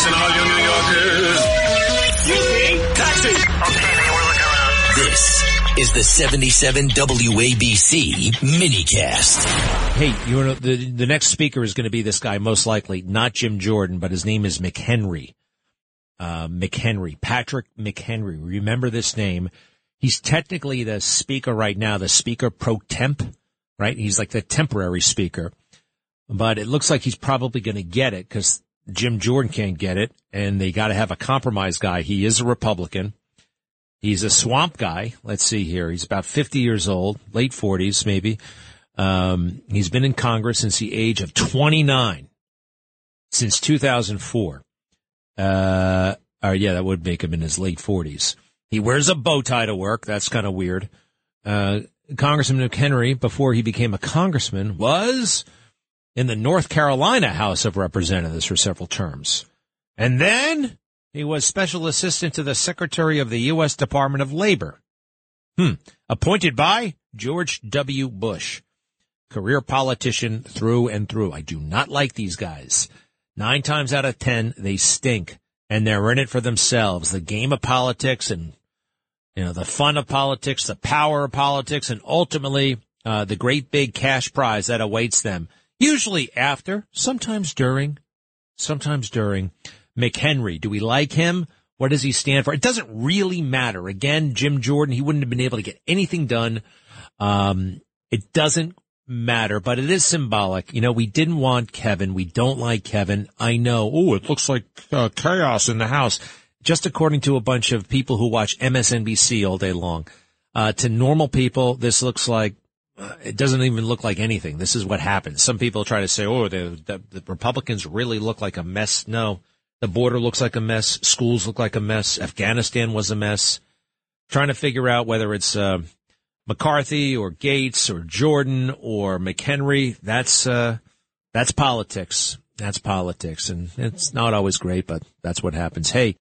Listen, all you New Yorkers. Excuse me. Taxi. Okay, man, we're looking around. This is the 77 WABC minicast. Hey, you know the the next speaker is going to be this guy, most likely not Jim Jordan, but his name is McHenry. Uh, McHenry, Patrick McHenry. Remember this name? He's technically the speaker right now, the speaker pro tem, right? He's like the temporary speaker, but it looks like he's probably going to get it because Jim Jordan can't get it, and they got to have a compromise guy. He is a Republican. He's a swamp guy. Let's see here. He's about 50 years old, late 40s maybe. Um, he's been in Congress since the age of 29, since 2004. Uh, or yeah, that would make him in his late 40s. He wears a bow tie to work. That's kind of weird. Uh, Congressman McHenry, before he became a congressman, was in the North Carolina House of Representatives for several terms. And then he was special assistant to the Secretary of the U.S. Department of Labor. Hmm. Appointed by George W. Bush. Career politician through and through. I do not like these guys. Nine times out of ten, they stink and they're in it for themselves. The game of politics and, you know, the fun of politics, the power of politics, and ultimately, uh, the great big cash prize that awaits them. Usually after, sometimes during, sometimes during. McHenry, do we like him? What does he stand for? It doesn't really matter. Again, Jim Jordan, he wouldn't have been able to get anything done. Um, it doesn't matter, but it is symbolic. You know, we didn't want Kevin. We don't like Kevin. I know. Oh, it looks like uh, chaos in the house. Just according to a bunch of people who watch MSNBC all day long. Uh, to normal people, this looks like uh, it doesn't even look like anything. This is what happens. Some people try to say, "Oh, the, the, the Republicans really look like a mess." No, the border looks like a mess. Schools look like a mess. Afghanistan was a mess. Trying to figure out whether it's uh, McCarthy or Gaetz or Jordan or McHenry. That's uh, that's politics. That's politics, and it's not always great, but that's what happens. Hey.